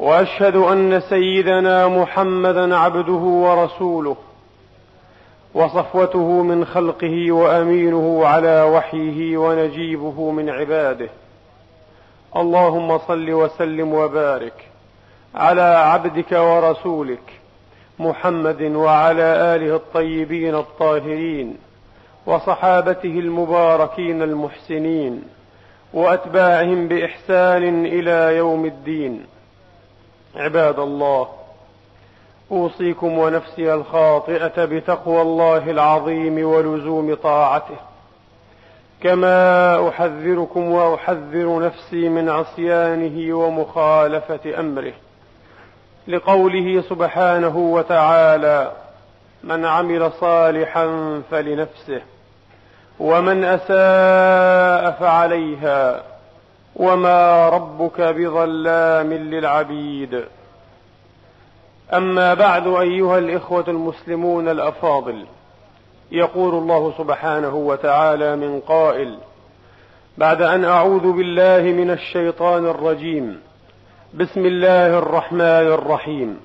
وأشهد أن سيدنا محمدا عبده ورسوله وصفوته من خلقه وأمينه على وحيه ونجيبه من عباده. اللهم صل وسلم وبارك على عبدك ورسولك محمد وعلى آله الطيبين الطاهرين وصحابته المباركين المحسنين وأتباعهم بإحسان إلى يوم الدين. عباد الله أوصيكم ونفسي الخاطئة بتقوى الله العظيم ولزوم طاعته. كما أحذركم وأحذر نفسي من عصيانه ومخالفة أمره. لقوله سبحانه وتعالى من عمل صالحا فلنفسه ومن أساء فعليها وما ربك بظلام للعبيد. اما بعد ايها الاخوه المسلمون الافاضل. يقول الله سبحانه وتعالى من قائل بعد ان اعوذ بالله من الشيطان الرجيم. بسم الله الرحمن الرحيم.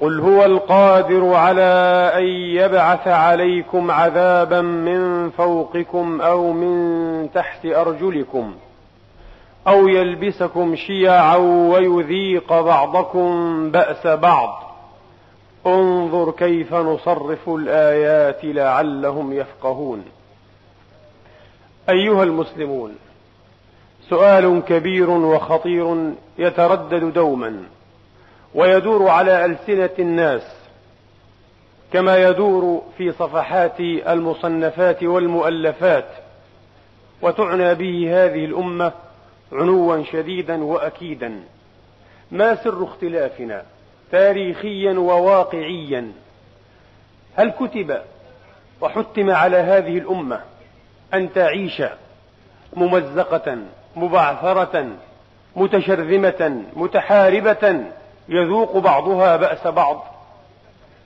قل هو القادر على ان يبعث عليكم عذابا من فوقكم أو من تحت ارجلكم. أو يلبسكم شيعا ويذيق بعضكم بأس بعض. انظر كيف نصرف الآيات لعلهم يفقهون. أيها المسلمون سؤال كبير وخطير يتردد دوما ويدور على ألسنة الناس كما يدور في صفحات المصنفات والمؤلفات وتعنى به هذه الأمة عنوا شديدا واكيدا. ما سر اختلافنا؟ تاريخيا وواقعيا. هل كتب وحتم على هذه الأمة أن تعيش ممزقة مبعثرة متشرذمة متحاربة؟ يذوق بعضها بأس بعض.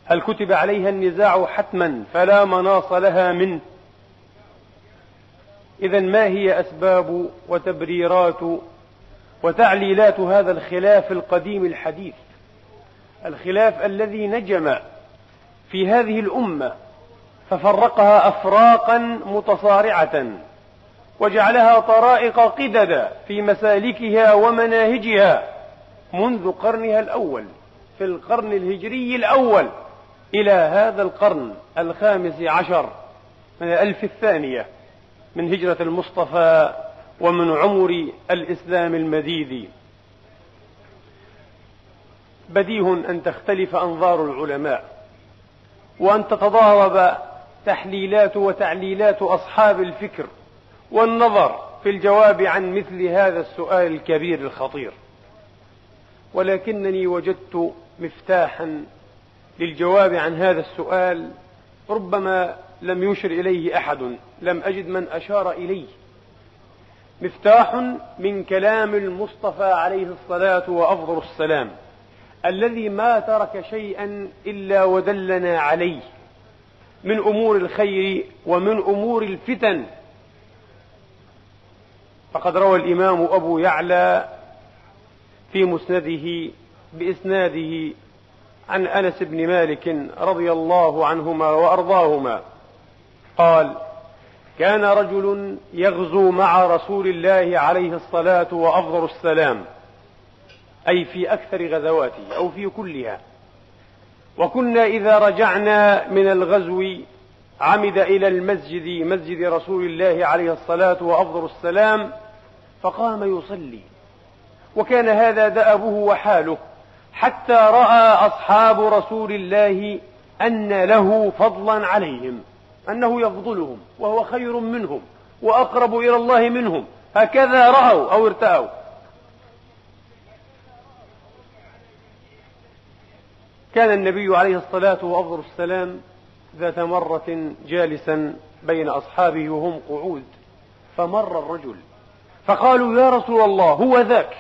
هل كتب عليها النزاع حتما فلا مناص لها منه؟ اذا ما هي أسباب وتبريرات وتعليلات هذا الخلاف القديم الحديث؟ الخلاف الذي نجم في هذه الأمة ففرقها افراقا متصارعة وجعلها طرائق قددا في مسالكها ومناهجها منذ قرنها الأول في القرن الهجري الأول إلى هذا القرن الخامس عشر من الألف الثانية. من هجرة المصطفى ومن عمر الإسلام المديد بديه أن تختلف أنظار العلماء وأن تتضارب تحليلات وتعليلات أصحاب الفكر والنظر في الجواب عن مثل هذا السؤال الكبير الخطير. ولكنني وجدت مفتاحا للجواب عن هذا السؤال ربما لم يشر إليه أحد لم أجد من أشار إليه. مفتاح من كلام المصطفى عليه الصلاة وأفضل السلام. الذي ما ترك شيئا إلا ودلنا عليه. من أمور الخير ومن أمور الفتن. فقد روى الإمام أبو يعلى في مسنده بإسناده عن أنس بن مالك رضي الله عنهما وأرضاهما. قال كان رجل يغزو مع رسول الله عليه الصلاة وأفضل السلام أي في أكثر غزواته أو في كلها. وكنا إذا رجعنا من الغزو عمد إلى المسجد مسجد رسول الله عليه الصلاة وأفضل السلام فقام يصلي. وكان هذا دأبه وحاله حتى رأى أصحاب رسول الله أن له فضلا عليهم. أنه يفضلهم وهو خير منهم وأقرب إلى الله منهم. هكذا رأوا أو ارتأوا. كان النبي عليه الصلاة وأفضل السلام ذات مرة جالسا بين أصحابه وهم قعود. فمر الرجل. فقالوا يا رسول الله هو ذاك.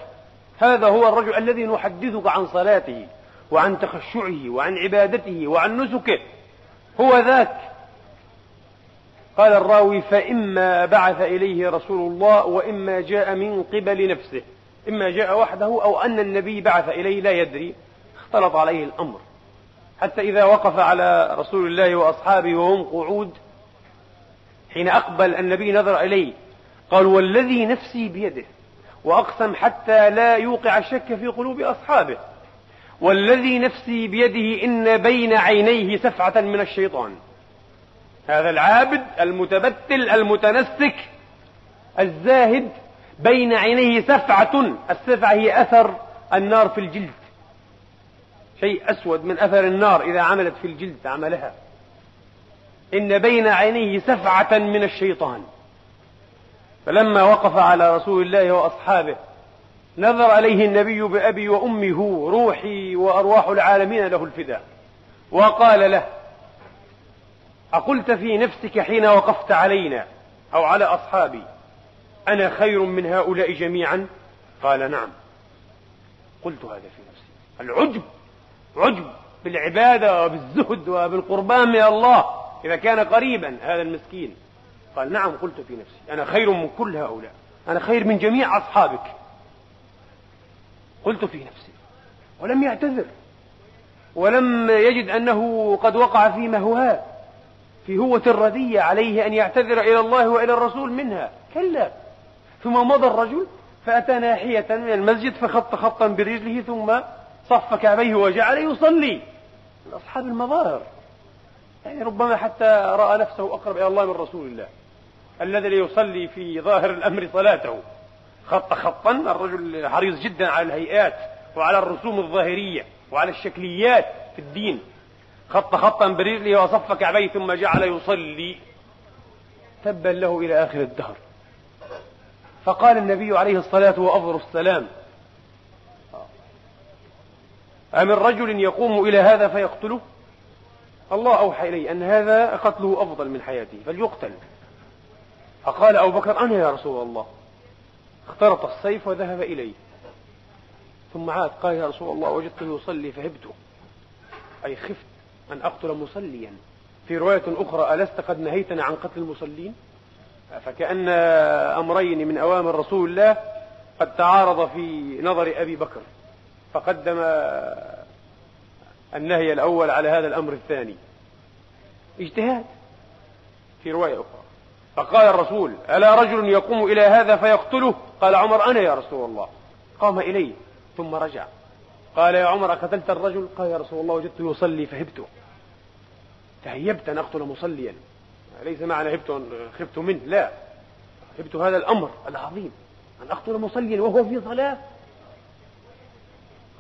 هذا هو الرجل الذي نحدثك عن صلاته وعن تخشعه وعن عبادته وعن نسكه. هو ذاك. قال الراوي فإما بعث إليه رسول الله وإما جاء من قبل نفسه. إما جاء وحده أو أن النبي بعث إليه لا يدري. اختلط عليه الأمر. حتى إذا وقف على رسول الله وأصحابه وهم قعود حين أقبل النبي نظر إليه قال والذي نفسي بيده وأقسم حتى لا يوقع الشك في قلوب أصحابه. والذي نفسي بيده إن بين عينيه سفعة من الشيطان. هذا العابد المتبتل المتنسك الزاهد بين عينيه سفعة السفعة هي أثر النار في الجلد. شيء أسود من أثر النار إذا عملت في الجلد عملها. إن بين عينيه سفعة من الشيطان. فلما وقف على رسول الله وأصحابه نظر عليه النبي بأبي وأمه روحي وأرواح العالمين له الفداء وقال له أقلت في نفسك حين وقفت علينا أو على أصحابي؟ أنا خير من هؤلاء جميعا؟ قال نعم. قلت هذا في نفسي. العجب! عجب! بالعبادة وبالزهد وبالقربان من الله إذا كان قريبا هذا المسكين. قال نعم قلت في نفسي. أنا خير من كل هؤلاء. أنا خير من جميع أصحابك. قلت في نفسي. ولم يعتذر. ولم يجد أنه قد وقع في مهواه. في هوة الردية عليه أن يعتذر إلى الله وإلى الرسول منها. كلا. ثم مضى الرجل فأتى ناحية من المسجد فخط خطا برجله ثم صف كعبيه وجعل يصلي. أصحاب المظاهر. يعني ربما حتى رأى نفسه أقرب إلى الله من رسول الله. الذي يصلي في ظاهر الأمر صلاته. خط خطا الرجل حريص جدا على الهيئات وعلى الرسوم الظاهرية وعلى الشكليات في الدين. خط خطا برجله وصف كعبيه ثم جعل يصلي. تبا له إلى آخر الدهر. فقال النبي عليه الصلاة وأفضل السلام أمن رجل يقوم إلى هذا فيقتله؟ الله أوحى إلي أن هذا قتله أفضل من حياته فليقتل. فقال أبو بكر أنا يا رسول الله. اخترط السيف وذهب إليه. ثم عاد قال يا رسول الله وجدته يصلي فهبت أي خفت. أن أقتل مصليا. في رواية أخرى ألست قد نهيتنا عن قتل المصلين فكأن أمرين من أوامر رسول الله قد تعارض في نظر أبي بكر فقدم النهي الأول على هذا الأمر الثاني. اجتهاد في رواية أخرى. فقال الرسول ألا رجل يقوم إلى هذا فيقتله؟ قال عمر أنا يا رسول الله. قام إليه ثم رجع. قال يا عمر أقتلت الرجل؟ قال يا رسول الله وجدته يصلي فهبته تهيبت أن أقتل مصليا. ليس معنى هبت خفت منه لا. هبت هذا الأمر العظيم أن أقتل مصليا وهو في صلاة.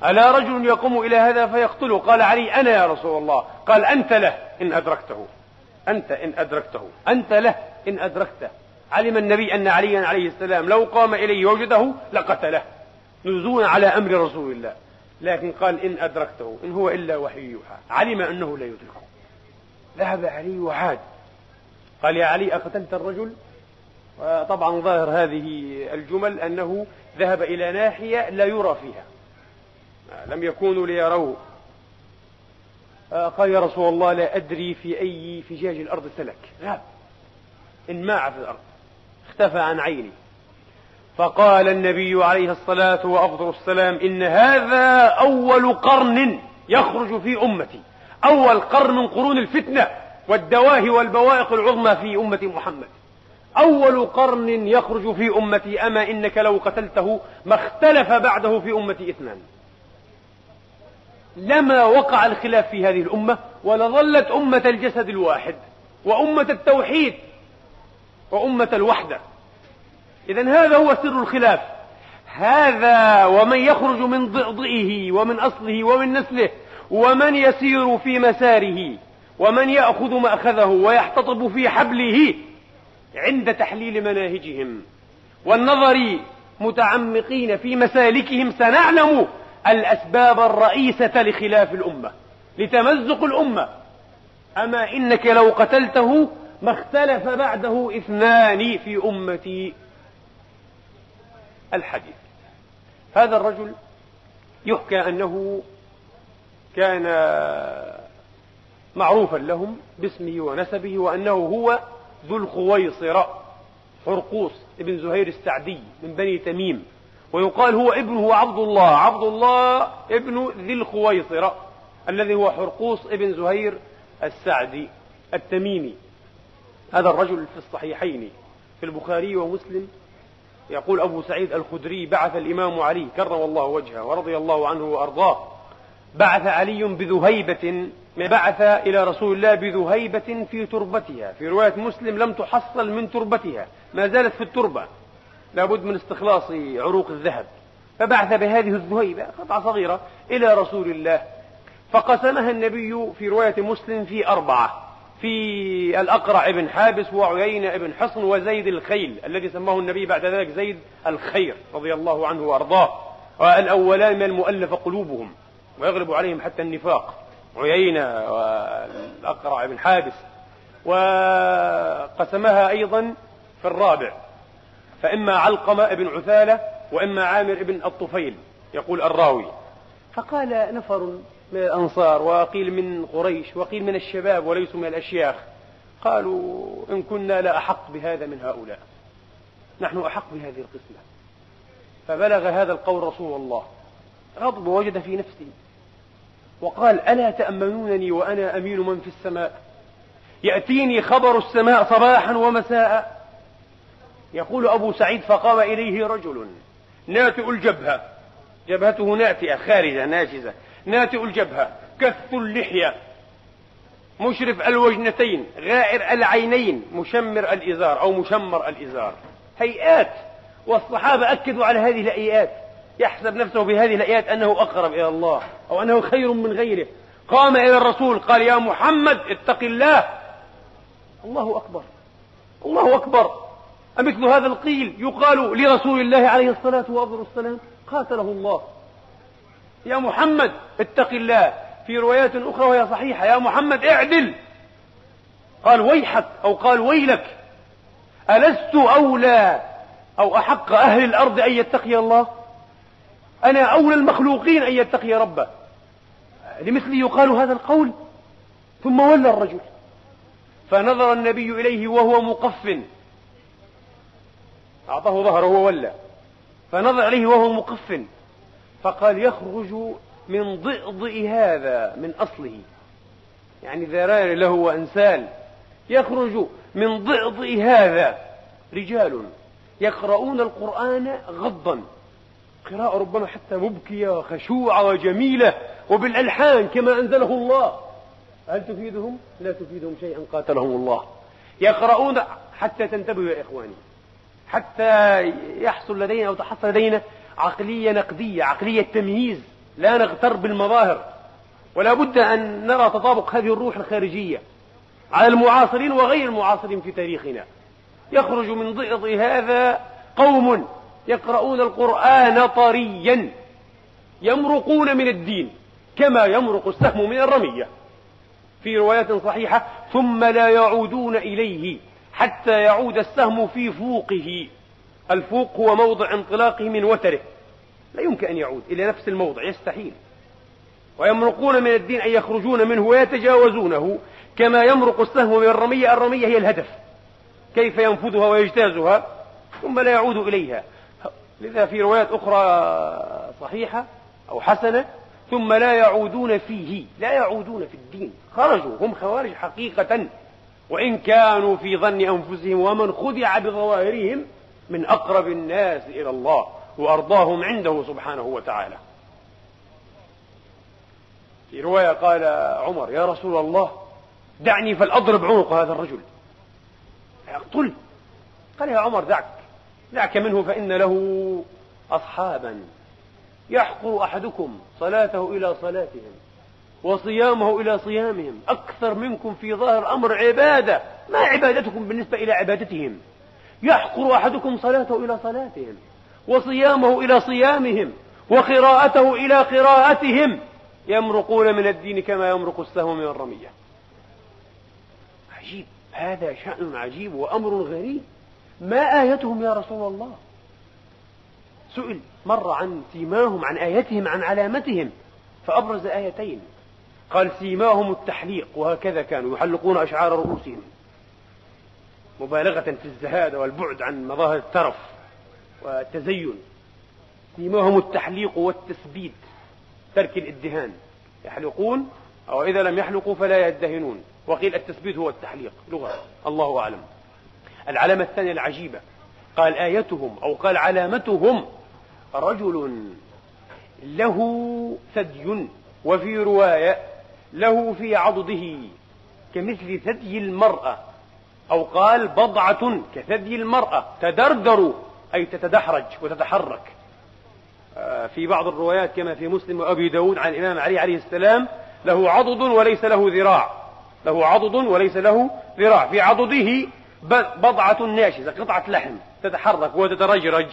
ألا رجل يقوم إلى هذا فيقتله؟ قال علي أنا يا رسول الله. قال أنت له إن أدركته. أنت إن أدركته. أنت له إن أدركته. علم النبي أن عليا عليه السلام لو قام إليه وجده لقتله. نزولا على أمر رسول الله. لكن قال إن أدركته إن هو إلا وحي يوحى علم أنه لا يدركه. ذهب علي وعاد. قال يا علي أقتلت الرجل؟ طبعا ظاهر هذه الجمل أنه ذهب إلى ناحية لا يرى فيها. لم يكونوا ليروه. قال يا رسول الله لا أدري في أي فجاج الأرض سلك ذهب انماع في الأرض. اختفى عن عيني. فقال النبي عليه الصلاة وأفضل السلام إن هذا أول قرن يخرج في أمتي. أول قرن من قرون الفتنة والدواهي والبوائق العظمى في أمة محمد. أول قرن يخرج في أمتي. أما إنك لو قتلته ما اختلف بعده في أمتي اثنان. لما وقع الخلاف في هذه الأمة ولظلت أمة الجسد الواحد وأمة التوحيد وأمة الوحدة. إذا هذا هو سر الخلاف. هذا ومن يخرج من ضئضئه ومن أصله ومن نسله ومن يسير في مساره ومن يأخذ مأخذه ويحتطب في حبله عند تحليل مناهجهم. والنظر متعمقين في مسالكهم سنعلم الأسباب الرئيسة لخلاف الأمة لتمزق الأمة. أما إنك لو قتلته ما اختلف بعده اثنان في أمتي. الحديث. هذا الرجل يحكى أنه كان معروفا لهم باسمه ونسبه وأنه هو ذو الخويصرة حرقوس ابن زهير السعدي من بني تميم ويقال هو ابنه عبد الله عبد الله ابن ذي الخويصرة الذي هو حرقوس ابن زهير السعدي التميمي. هذا الرجل في الصحيحين في البخاري ومسلم يقول أبو سعيد الخدري بعث الإمام علي كرم الله وجهه ورضي الله عنه وأرضاه. بعث علي بذهيبة بعث إلى رسول الله بذهيبة في تربتها. في رواية مسلم لم تحصل من تربتها ما زالت في التربة. لابد من استخلاص عروق الذهب. فبعث بهذه الذهيبة قطعة صغيرة إلى رسول الله فقسمها النبي في رواية مسلم في أربعة. في الأقرع بن حابس وعيينة بن حصن وزيد الخيل الذي سماه النبي بعد ذلك زيد الخير رضي الله عنه وأرضاه. والأولان من المؤلف قلوبهم ويغلب عليهم حتى النفاق. عيينة والأقرع بن حابس. وقسمها أيضا في الرابع. فإما علقمة بن عثالة وإما عامر بن الطفيل يقول الراوي. فقال نفر من الأنصار وقيل من قريش وقيل من الشباب وليسوا من الأشياخ. قالوا إن كنا لا أحق بهذا من هؤلاء. نحن أحق بهذه القسمة. فبلغ هذا القول رسول الله. غضب وجد في نفسه. وقال ألا تأمنونني وأنا أمين من في السماء؟ يأتيني خبر السماء صباحا ومساء. يقول أبو سعيد فقام إليه رجل. ناتئ الجبهة. جبهته ناتئة خارجة ناشزة. ناتئ الجبهة كث اللحية. مشرف الوجنتين غائر العينين مشمر الإزار أو مشمر الإزار. هيئات والصحابة أكدوا على هذه الهيئات. يحسب نفسه بهذه الآيات أنه أقرب إلى الله أو أنه خير من غيره. قام إلى الرسول قال يا محمد اتق الله. الله أكبر. الله أكبر. أمثل هذا القيل يقال لرسول الله عليه الصلاة والسلام قاتله الله. يا محمد اتق الله. في روايات أخرى وهي صحيحة. يا محمد اعدل. قال ويحك أو قال ويلك. ألست أولى أو أحق أهل الأرض أن يتقي الله؟ أنا أولى المخلوقين أن يتقي ربه. لمثله يقال هذا القول. ثم ولى الرجل. فنظر النبي إليه وهو مقف. أعطاه ظهره وولى. فنظر إليه وهو مقف. فقال يخرج من ضئضئ هذا من أصله. يعني ذرار له وأنسال يخرج من ضئضئ هذا. رجال يقرؤون القرآن غضا. قراءة ربما حتى مبكية وخشوعة وجميلة وبالألحان كما أنزله الله. هل تفيدهم؟ لا تفيدهم شيئا قاتلهم الله. يقرؤون حتى تنتبهوا يا إخواني. حتى يحصل لدينا أو تحصل لدينا عقلية نقدية عقلية تمييز لا نغتر بالمظاهر. ولا بد أن نرى تطابق هذه الروح الخارجية على المعاصرين وغير المعاصرين في تاريخنا. يخرج من ضئض هذا قوم يقرؤون القرآن طريا يمرقون من الدين كما يمرق السهم من الرمية. في روايات صحيحة ثم لا يعودون إليه حتى يعود السهم في فوقه. الفوق هو موضع انطلاقه من وتره. لا يمكن أن يعود إلى نفس الموضع يستحيل. ويمرقون من الدين أن يخرجون منه ويتجاوزونه كما يمرق السهم من الرمية الرمية هي الهدف. كيف ينفذها ويجتازها؟ ثم لا يعود إليها. لذا في روايات أخرى صحيحة أو حسنة ثم لا يعودون فيه. لا يعودون في الدين. خرجوا هم خوارج حقيقة. وإن كانوا في ظن أنفسهم ومن خدع بظواهرهم من أقرب الناس إلى الله وأرضاهم عنده سبحانه وتعالى. في رواية قال عمر يا رسول الله دعني فلأضرب عنق هذا الرجل. اقتل قال يا عمر دعك دعك منه فإن له أصحابا يحقر أحدكم صلاته إلى صلاتهم وصيامه إلى صيامهم. أكثر منكم في ظاهر الأمر عبادة ما عبادتكم بالنسبة إلى عبادتهم. يحقر أحدكم صلاته إلى صلاتهم وصيامه إلى صيامهم وقراءته إلى قراءتهم. يمرقون من الدين كما يمرق السهم من الرمية. عجيب. هذا شأن عجيب وأمر غريب. ما آيتهم يا رسول الله؟ سئل مر عن سيماهم عن آيتهم عن علامتهم فأبرز آيتين. قال سيماهم التحليق وهكذا كانوا يحلقون أشعار رؤوسهم. مبالغة في الزهادة والبعد عن مظاهر الترف والتزين. سيماهم التحليق والتثبيت ترك الإدهان. يحلقون أو إذا لم يحلقوا فلا يدهنون. وقيل التثبيت هو التحليق لغة. الله أعلم. العلامة الثانية العجيبة. قال آيتهم أو قال علامتهم رجل له ثدي وفي رواية له في عضده كمثل ثدي المرأة. أو قال بضعة كثدي المرأة تدردر أي تتدحرج وتتحرك. آه، في بعض الروايات كما في مسلم وأبي داود عن الإمام علي عليه السلام له عضد وليس له ذراع. له عضد وليس له ذراع. في عضده بضعة ناشزة قطعة لحم تتحرك وتترجرج.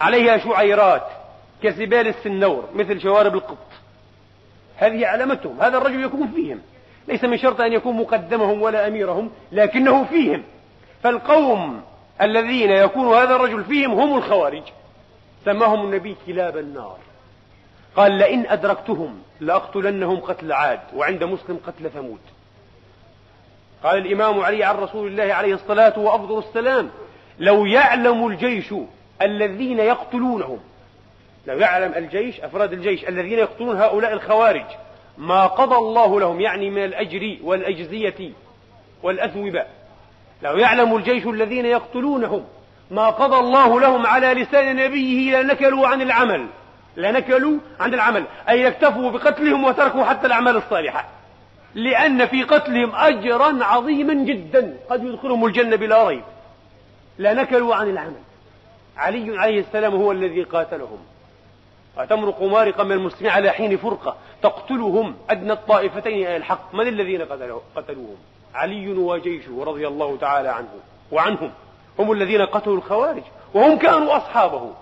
عليها شعيرات كسبال السنور مثل شوارب القط هذه علامتهم هذا الرجل يكون فيهم. ليس من شرط أن يكون مقدمهم ولا أميرهم لكنه فيهم. فالقوم الذين يكون هذا الرجل فيهم هم الخوارج. سماهم النبي كلاب النار. قال لئن أدركتهم لأقتلنهم قتل عاد وعند مسلم قتل ثمود. قال الإمام علي عن رسول الله عليه الصلاة وأفضل السلام لو يعلم الجيش الذين يقتلونهم لو يعلم الجيش أفراد الجيش الذين يقتلون هؤلاء الخوارج ما قضى الله لهم يعني من الأجر والأجزية والأثوبة لو يعلم الجيش الذين يقتلونهم ما قضى الله لهم على لسان نبيه لنكلوا عن العمل. لنكلوا عن العمل أي يكتفوا بقتلهم وتركوا حتى الأعمال الصالحة. لأن في قتلهم أجرا عظيما جدا. قد يدخلهم الجنة بلا ريب. لنكلوا عن العمل. علي عليه السلام هو الذي قاتلهم. وتمرق مارقا من المسلمين على حين فرقة. تقتلهم أدنى الطائفتين إلى الحق. من الذين قتلوهم؟ علي وجيشه رضي الله تعالى عنه وعنهم. هم الذين قتلوا الخوارج وهم كانوا أصحابه.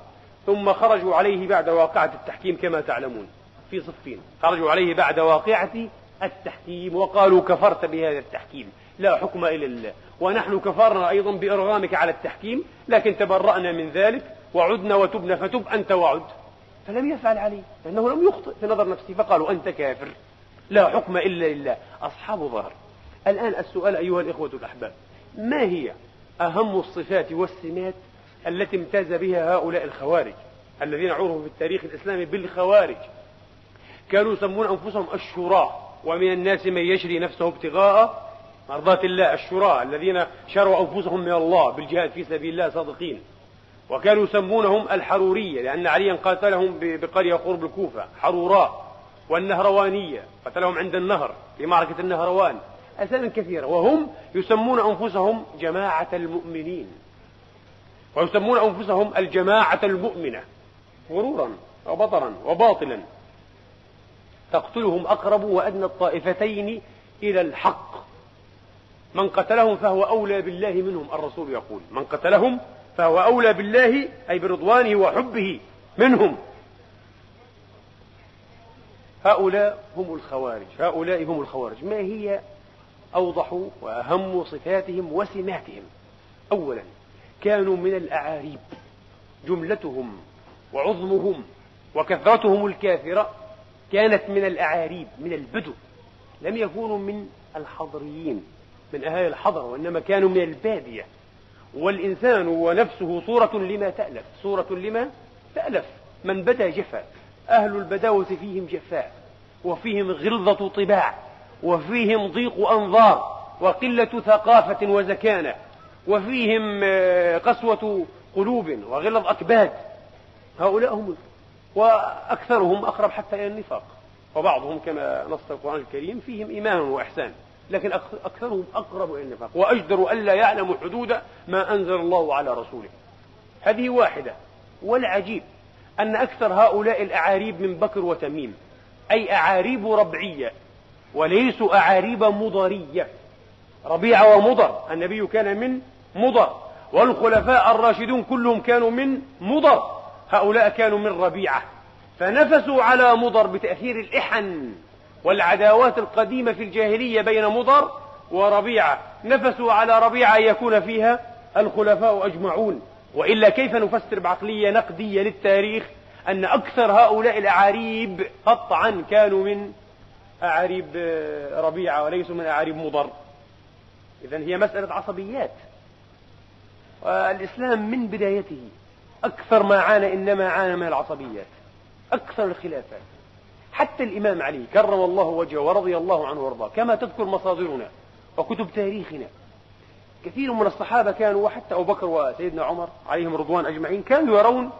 ثم خرجوا عليه بعد واقعة التحكيم كما تعلمون في صفين. خرجوا عليه بعد واقعة التحكيم وقالوا كفرت بهذا التحكيم. لا حكم إلا الله. ونحن كفرنا أيضا بإرغامك على التحكيم لكن تبرأنا من ذلك وعدنا وتبنا فتب أنت وعد. فلم يفعل عليه لأنه لم يخطئ في نظر نفسه فقالوا أنت كافر. لا حكم إلا لله. أصحاب ظهر. الآن السؤال أيها الإخوة الأحباب ما هي أهم الصفات والسمات التي امتاز بها هؤلاء الخوارج الذين عرفوا في التاريخ الإسلامي بالخوارج؟ كانوا يسمون أنفسهم الشراء ومن الناس من يشري نفسه ابتغاء مرضات الله الشراء الذين شروا أنفسهم من الله بالجهاد في سبيل الله صادقين. وكانوا يسمونهم الحرورية لأن عليا قاتلهم بقرية قرب الكوفة حروراء والنهروانية قتلهم عند النهر في معركة النهروان أسامي كثيرة. وهم يسمون أنفسهم جماعة المؤمنين. ويسمون أنفسهم الجماعة المؤمنة غرورا وبطرا وباطلا. تقتلهم أقرب وأدنى الطائفتين إلى الحق. من قتلهم فهو أولى بالله منهم الرسول يقول. من قتلهم فهو أولى بالله أي برضوانه وحبه منهم. هؤلاء هم الخوارج هؤلاء هم الخوارج. ما هي أوضح وأهم صفاتهم وسماتهم؟ أولا كانوا من الأعاريب جملتهم وعظمهم وكثرتهم الكافرة كانت من الأعاريب من البدو. لم يكونوا من الحضريين من أهالي الحضر وإنما كانوا من البادية. والإنسان ونفسه صورة لما تألف. صورة لما تألف. من بدا جفا أهل البداوة فيهم جفاء. وفيهم غلظة طباع. وفيهم ضيق أنظار. وقلة ثقافة وزكانة. وفيهم آه، قسوة قلوب وغلظ أكباد. هؤلاء هم وأكثرهم أقرب حتى إلى النفاق. وبعضهم كما نص القرآن الكريم فيهم إيمان وإحسان. لكن أكثرهم أقرب إلى النفاق. وأجدر ألا يعلموا حدود ما أنزل الله على رسوله. هذه واحدة. والعجيب أن أكثر هؤلاء الأعاريب من بكر وتميم أي أعاريب ربعية وليسوا أعاريب مضرية. ربيعة ومضر النبي كان من مضر. والخلفاء الراشدون كلهم كانوا من مضر. هؤلاء كانوا من ربيعة. فنفسوا على مضر بتأثير الإحن. والعداوات القديمة في الجاهلية بين مضر وربيعة. نفسوا على ربيعة أن يكون فيها الخلفاء أجمعون. وإلا كيف نفسر بعقلية نقدية للتاريخ أن أكثر هؤلاء الأعاريب قطعا كانوا من أعاريب ربيعة وليسوا من أعاريب مضر؟ إذا هي مسألة عصبيات. والإسلام من بدايته أكثر ما عانى إنما عانى من العصبيات. أكثر الخلافات. حتى الإمام علي كرم الله وجهه ورضي الله عنه وارضاه كما تذكر مصادرنا وكتب تاريخنا. كثير من الصحابة كانوا وحتى أبو بكر وسيدنا عمر عليهم رضوان أجمعين كانوا يرون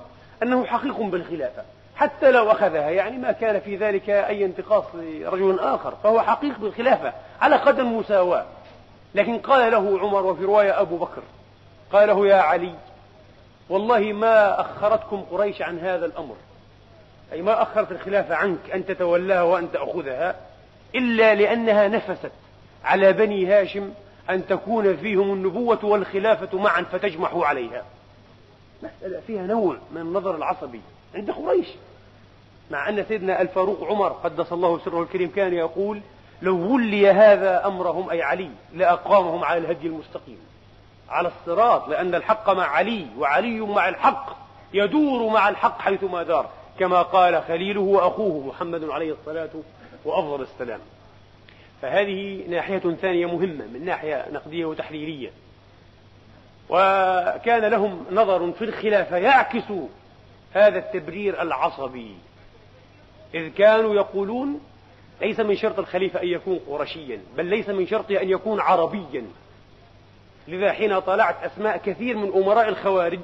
أنه حقيق بالخلافة حتى لو أخذها يعني ما كان في ذلك أي انتقاص لرجل آخر فهو حقيق بالخلافة على قدم مساواة. لكن قال له عمر وفي رواية أبو بكر قال له يا علي والله ما أخرتكم قريش عن هذا الأمر. أي ما أخرت الخلافة عنك أن تتولاها وأن تأخذها إلا لأنها نفست على بني هاشم أن تكون فيهم النبوة والخلافة معا فتجمحوا عليها. مسألة فيها نوع من النظر العصبي عند قريش. مع أن سيدنا الفاروق عمر قدس الله سره الكريم كان يقول لو ولي هذا أمرهم أي علي لأقامهم على الهدي المستقيم. على الصراط لأن الحق مع علي وعلي مع الحق يدور مع الحق حيثما دار. كما قال خليله وأخوه محمد عليه الصلاة وأفضل السلام. فهذه ناحية ثانية مهمة من ناحية نقدية وتحليلية وكان لهم نظر في الخلافة يعكس هذا التبرير العصبي. إذ كانوا يقولون ليس من شرط الخليفة أن يكون قرشيا بل ليس من شرطه أن يكون عربيا. لذا حين طلعت أسماء كثير من أمراء الخوارج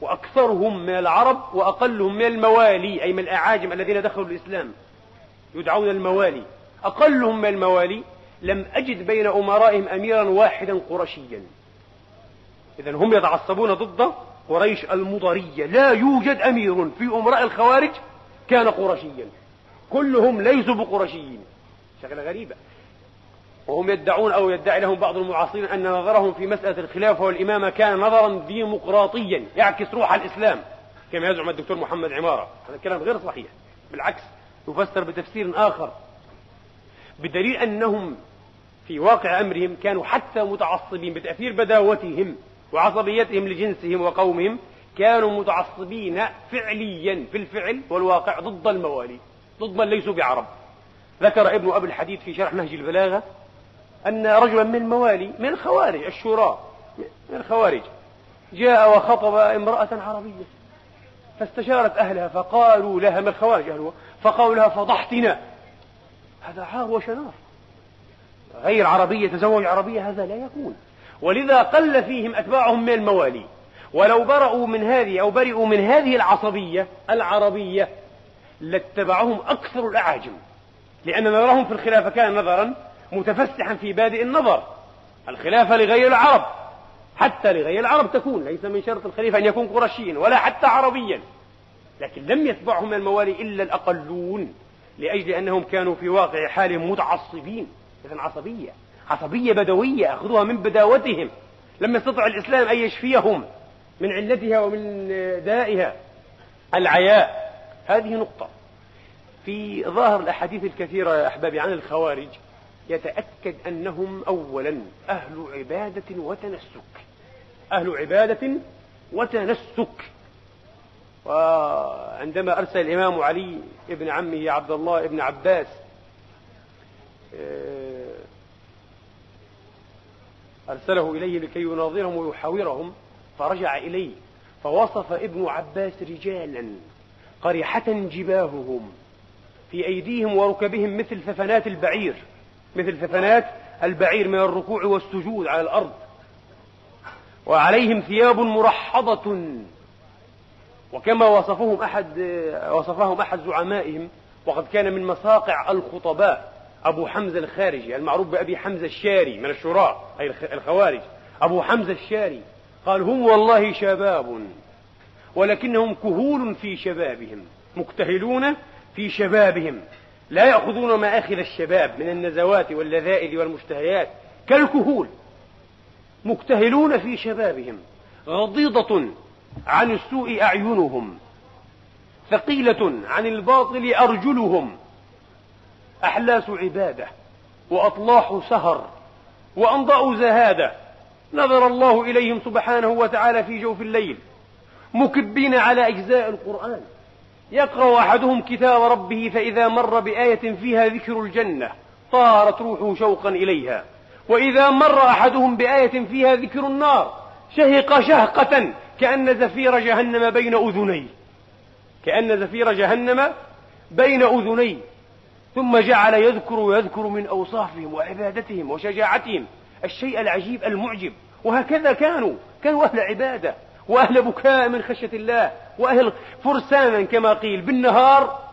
وأكثرهم من العرب وأقلهم من الموالي أي من الأعاجم الذين دخلوا الإسلام. يدعون الموالي. أقلهم من الموالي. لم أجد بين أمرائهم أميرا واحدا قرشيا. إذا هم يتعصبون ضد قريش المضرية. لا يوجد أمير في أمراء الخوارج كان قرشيا. كلهم ليسوا بقرشيين. شغلة غريبة. وهم يدعون أو يدعي لهم بعض المعاصرين أن نظرهم في مسألة الخلافة والإمامة كان نظرا ديمقراطيا يعكس روح الإسلام كما يزعم الدكتور محمد عمارة. هذا الكلام غير صحيح. بالعكس يفسر بتفسير آخر. بدليل أنهم في واقع أمرهم كانوا حتى متعصبين بتأثير بداوتهم وعصبيتهم لجنسهم وقومهم كانوا متعصبين فعليا في الفعل والواقع ضد الموالي ضد من ليسوا بعرب. ذكر ابن أبي الحديد في شرح نهج البلاغة أن رجلا من الموالي من الخوارج الشوراء من الخوارج جاء وخطب امرأة عربية فاستشارت أهلها فقالوا لها من الخوارج أهلها فقالوا لها فضحتنا. هذا عار وشنار. غير عربية تزوج عربية هذا لا يكون. ولذا قل فيهم أتباعهم من الموالي. ولو برأوا من هذه أو برئوا من هذه العصبية العربية لاتبعهم أكثر الأعاجم. لأن نظرهم في الخلافة كان نظرا متفسحا في بادئ النظر. الخلافة لغير العرب. حتى لغير العرب تكون ليس من شرط الخليفة أن يكون قرشيا ولا حتى عربيا. لكن لم يتبعهم من الموالي إلا الأقلون لأجل أنهم كانوا في واقع حالهم متعصبين. إذا عصبية عصبية بدوية أخذوها من بداوتهم. لم يستطع الإسلام أن يشفيهم من علتها ومن دائها. العياء هذه نقطة. في ظاهر الأحاديث الكثيرة يا أحبابي عن الخوارج يتأكد أنهم أولا أهل عبادة وتنسك. أهل عبادة وتنسك. وعندما أرسل الإمام علي ابن عمه عبد الله ابن عباس آه، أرسله إليه لكي يناظرهم ويحاورهم فرجع إليه فوصف ابن عباس رجالا قريحة جباههم في أيديهم وركبهم مثل ثفنات البعير. مثل ثفنات البعير من الركوع والسجود على الأرض. وعليهم ثياب مرحضة. وكما وصفهم أحد وصفهم أحد زعمائهم وقد كان من مساقع الخطباء أبو حمزة الخارجي المعروف بأبي حمزة الشاري من الشراء أي الخوارج. أبو حمزة الشاري قال هم والله شباب ولكنهم كهول في شبابهم مكتهلون في شبابهم. لا يأخذون ما أخذ الشباب من النزوات واللذائذ والمشتهيات كالكهول مكتهلون في شبابهم غضيضة عن السوء أعينهم ثقيلة عن الباطل أرجلهم أحلاس عبادة وأطلاح سهر وأنضاء زهادة نظر الله إليهم سبحانه وتعالى في جوف الليل مكبين على أجزاء القرآن. يقرأ أحدهم كتاب ربه فإذا مر بآية فيها ذكر الجنة طارت روحه شوقا إليها. وإذا مر أحدهم بآية فيها ذكر النار شهق شهقة كأن زفير جهنم بين أذنيه. كأن زفير جهنم بين أذنيه. ثم جعل يذكر ويذكر من أوصافهم وعبادتهم وشجاعتهم. الشيء العجيب المعجب. وهكذا كانوا كانوا أهل عبادة. وأهل بكاء من خشية الله وأهل فرسانا كما قيل بالنهار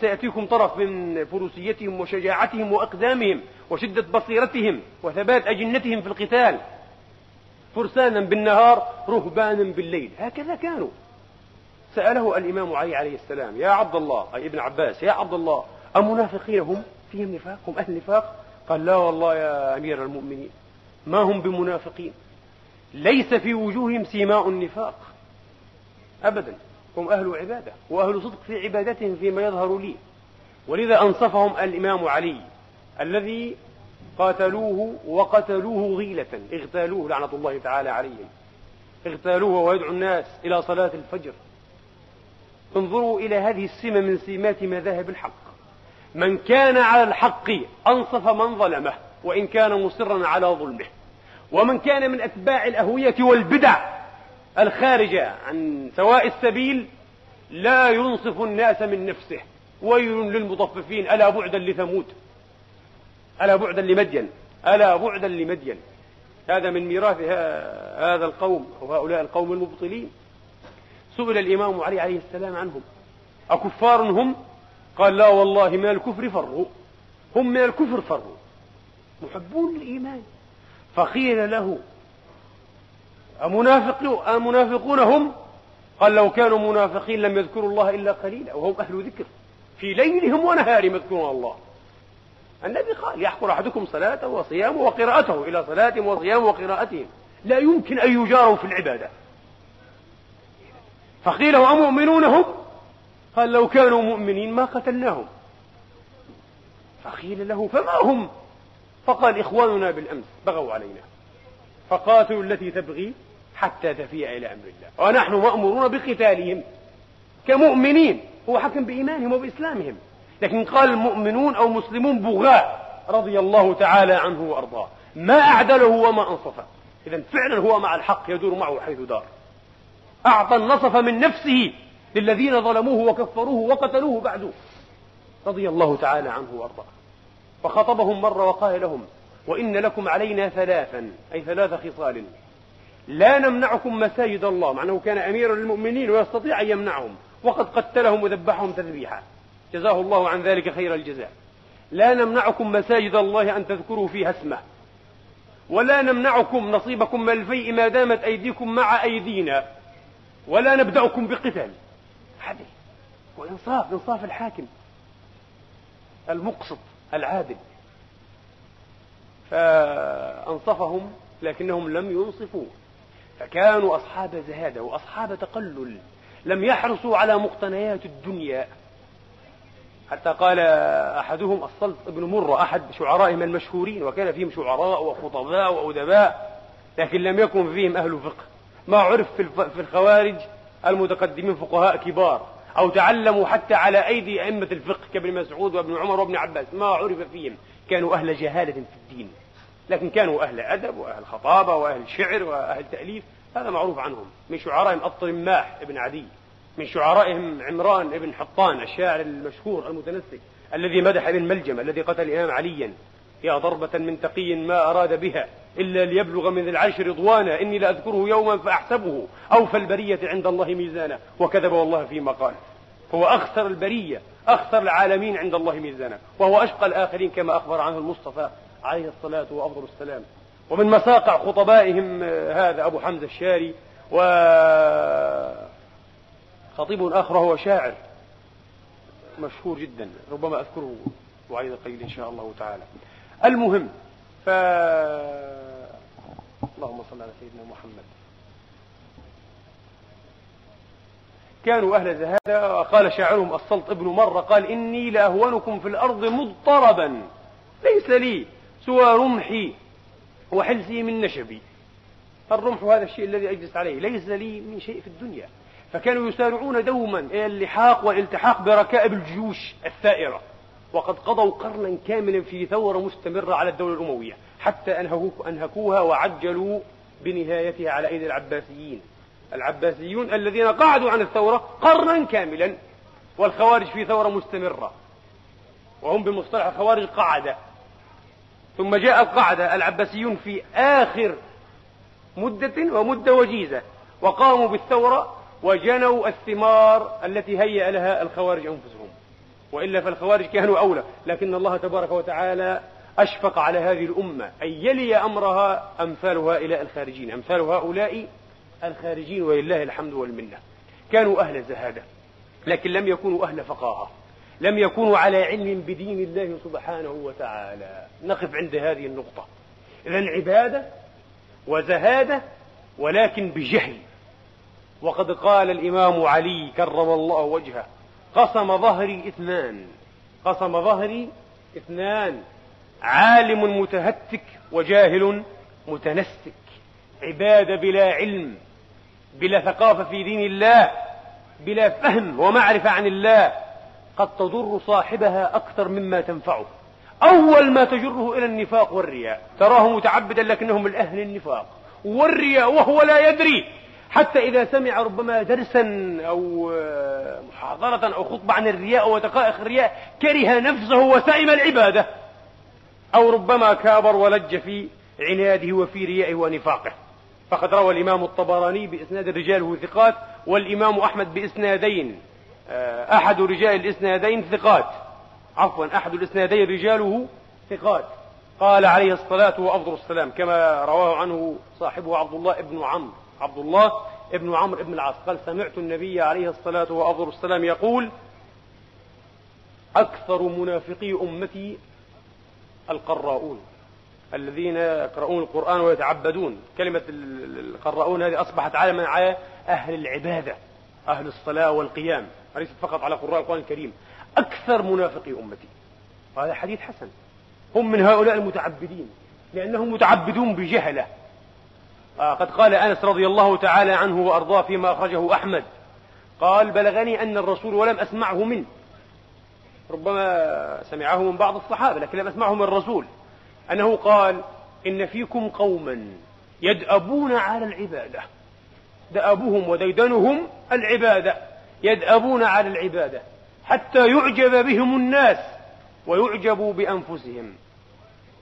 سيأتيكم طرف من فروسيتهم وشجاعتهم وأقدامهم وشدة بصيرتهم وثبات أجنتهم في القتال. فرسانا بالنهار رهبانا بالليل. هكذا كانوا. سأله الإمام علي عليه السلام يا عبد الله أي ابن عباس يا عبد الله أمنافقين هم؟ فيهم نفاق؟ هم أهل نفاق؟ قال لا والله يا أمير المؤمنين ما هم بمنافقين؟ ليس في وجوههم سيماء النفاق. أبدا. هم أهل عبادة وأهل صدق في عبادتهم فيما يظهر لي. ولذا أنصفهم الإمام علي الذي قاتلوه وقتلوه غيلة. اغتالوه لعنة الله تعالى عليهم. اغتالوه ويدعو الناس إلى صلاة الفجر. انظروا إلى هذه السمة من سمات مذاهب الحق. من كان على الحق أنصف من ظلمه وإن كان مصرا على ظلمه. ومن كان من أتباع الأهوية والبدع الخارجة عن سواء السبيل لا ينصف الناس من نفسه. ويل للمطففين ألا بعدا لثمود؟ ألا بعدا لمدين؟ ألا بعدا لمدين؟ هذا من ميراث هذا القوم وهؤلاء القوم المبطلين. سئل الإمام علي عليه السلام عنهم. أكفار هم؟ قال لا والله من الكفر فروا. هم من الكفر فروا. محبون الإيمان فقيل له أمنافقون هم قال لو كانوا منافقين لم يذكروا الله إلا قليلا وهم أهل ذكر في ليلهم ونهارهم يذكرون الله. النبي قال يحقر أحدكم صلاته وصيامه وقراءته إلى صلاتهم وصيامه وقراءتهم لا يمكن أن يجاروا في العبادة. فقيل أمؤمنون هم قال لو كانوا مؤمنين ما قتلناهم. فقيل له فما هم؟ فقال إخواننا بالأمس بغوا علينا. فقاتلوا التي تبغي حتى تفيء إلى أمر الله. ونحن مأمورون بقتالهم كمؤمنين هو حكم بإيمانهم وبإسلامهم. لكن قال المؤمنون أو مسلمون بغاة رضي الله تعالى عنه وأرضاه ما أعدله وما أنصفه إذا فعلا هو مع الحق يدور معه حيث دار. أعطى النصف من نفسه للذين ظلموه وكفروه وقتلوه بعده رضي الله تعالى عنه وأرضاه. فخطبهم مرة وقال لهم وإن لكم علينا ثلاثا أي ثلاث خصال. لا نمنعكم مساجد الله مع أنه كان أميرا للمؤمنين ويستطيع أن يمنعهم وقد قتلهم وذبحهم تذبيحا. جزاه الله عن ذلك خير الجزاء. لا نمنعكم مساجد الله أن تذكروا فيها اسمه. ولا نمنعكم نصيبكم من الفيء ما دامت أيديكم مع أيدينا. ولا نبدأكم بقتال. عدل وإنصاف إنصاف الحاكم. المقسط العادل. فأنصفهم لكنهم لم ينصفوا فكانوا أصحاب زهادة وأصحاب تقلل. لم يحرصوا على مقتنيات الدنيا. حتى قال أحدهم الصلت بن مرة أحد شعرائهم المشهورين وكان فيهم شعراء وخطباء وأدباء لكن لم يكن فيهم أهل فقه ما عرف في الخوارج المتقدمين فقهاء كبار. أو تعلموا حتى على أيدي أئمة الفقه كابن مسعود وابن عمر وابن عباس ما عرف فيهم. كانوا أهل جهالة في الدين. لكن كانوا أهل أدب وأهل خطابة وأهل شعر وأهل تأليف هذا معروف عنهم. من شعرائهم الطرماح ابن عدي من شعرائهم عمران ابن حطان الشاعر المشهور المتنسك الذي مدح ابن ملجم الذي قتل الإمام عليا يا ضربة من تقي ما أراد بها. إلا ليبلغ من العرش رضوانا إني لأذكره يوما فأحسبه. أوفى البرية عند الله ميزانا. وكذب والله فيما قال. هو أخسر البرية أخسر العالمين عند الله ميزانا. وهو أشقى الآخرين كما أخبر عنه المصطفى عليه الصلاة وأفضل السلام. ومن مساقع خطبائهم هذا أبو حمزة الشاري. و خطيب آخر وهو شاعر. مشهور جدا ربما أذكره وعيد قليل إن شاء الله تعالى. المهم ف اللهم صل على سيدنا محمد. كانوا أهل زهادة قال شاعرهم السلط ابن مرة قال إني لأهونكم في الأرض مضطربا. ليس لي سوى رمحي وحلسي من نشبي. الرمح هذا الشيء الذي أجلس عليه ليس لي من شيء في الدنيا. فكانوا يسارعون دوما إلى اللحاق والالتحاق بركائب الجيوش الثائرة. وقد قضوا قرنا كاملا في ثورة مستمرة على الدولة الأموية حتى أنهكوها وعجلوا بنهايتها على أيدي العباسيين. العباسيون الذين قعدوا عن الثورة قرنا كاملا والخوارج في ثورة مستمرة وهم بمصطلح الخوارج قعدة ثم جاء القعدة العباسيون في آخر مدة ومدة وجيزة وقاموا بالثورة وجنوا الثمار التي هيأ لها الخوارج أنفسهم. وإلا فالخوارج كانوا أولى. لكن الله تبارك وتعالى أشفق على هذه الأمة أن يلي أمرها أمثال هؤلاء الخارجين. أمثال هؤلاء الخارجين ولله الحمد والمنة. كانوا أهل زهادة لكن لم يكونوا أهل فقاهة. لم يكونوا على علم بدين الله سبحانه وتعالى. نقف عند هذه النقطة. إذا عبادة وزهادة ولكن بجهل. وقد قال الإمام علي كرم الله وجهه قسم ظهري اثنان. قسم ظهري اثنان. عالم متهتك وجاهل متنسك. عبادة بلا علم بلا ثقافة في دين الله بلا فهم ومعرفة عن الله قد تضر صاحبها أكثر مما تنفعه. أول ما تجره إلى النفاق والرياء. تراه متعبدا لكنه من أهل النفاق. والرياء وهو لا يدري حتى إذا سمع ربما درسا أو آه، محاضرة أو خطبة عن الرياء ودقائق الرياء كره نفسه وسائم العبادة. أو ربما كابر ولج في عناده وفي ريائه ونفاقه. فقد روى الإمام الطبراني بإسناد رجاله ثقات والإمام أحمد بإسنادين. آه، أحد رجال الإسنادين ثقات. عفوا أحد الإسنادين رجاله ثقات. قال عليه الصلاة وأفضل السلام كما رواه عنه صاحبه عبد الله بن عمرو. عبد الله بن عمرو بن العاص قال سمعت النبي عليه الصلاة وأفضل السلام يقول أكثر منافقي أمتي القراؤون الذين يقرؤون القرآن ويتعبدون. كلمة القراؤون هذه أصبحت علما على أهل العبادة أهل الصلاة والقيام وليست فقط على قراء القرآن الكريم. أكثر منافقي أمتي. وهذا حديث حسن. هم من هؤلاء المتعبدين لأنهم متعبدون بجهلة. قد قال أنس رضي الله تعالى عنه وأرضاه فيما أخرجه أحمد. قال بلغني أن الرسول ولم أسمعه منه ربما سمعه من بعض الصحابة لكن لم أسمعه من الرسول. أنه قال إن فيكم قوما يدأبون على العبادة. دأبهم وديدنهم العبادة. يدأبون على العبادة. حتى يعجب بهم الناس ويعجبوا بأنفسهم.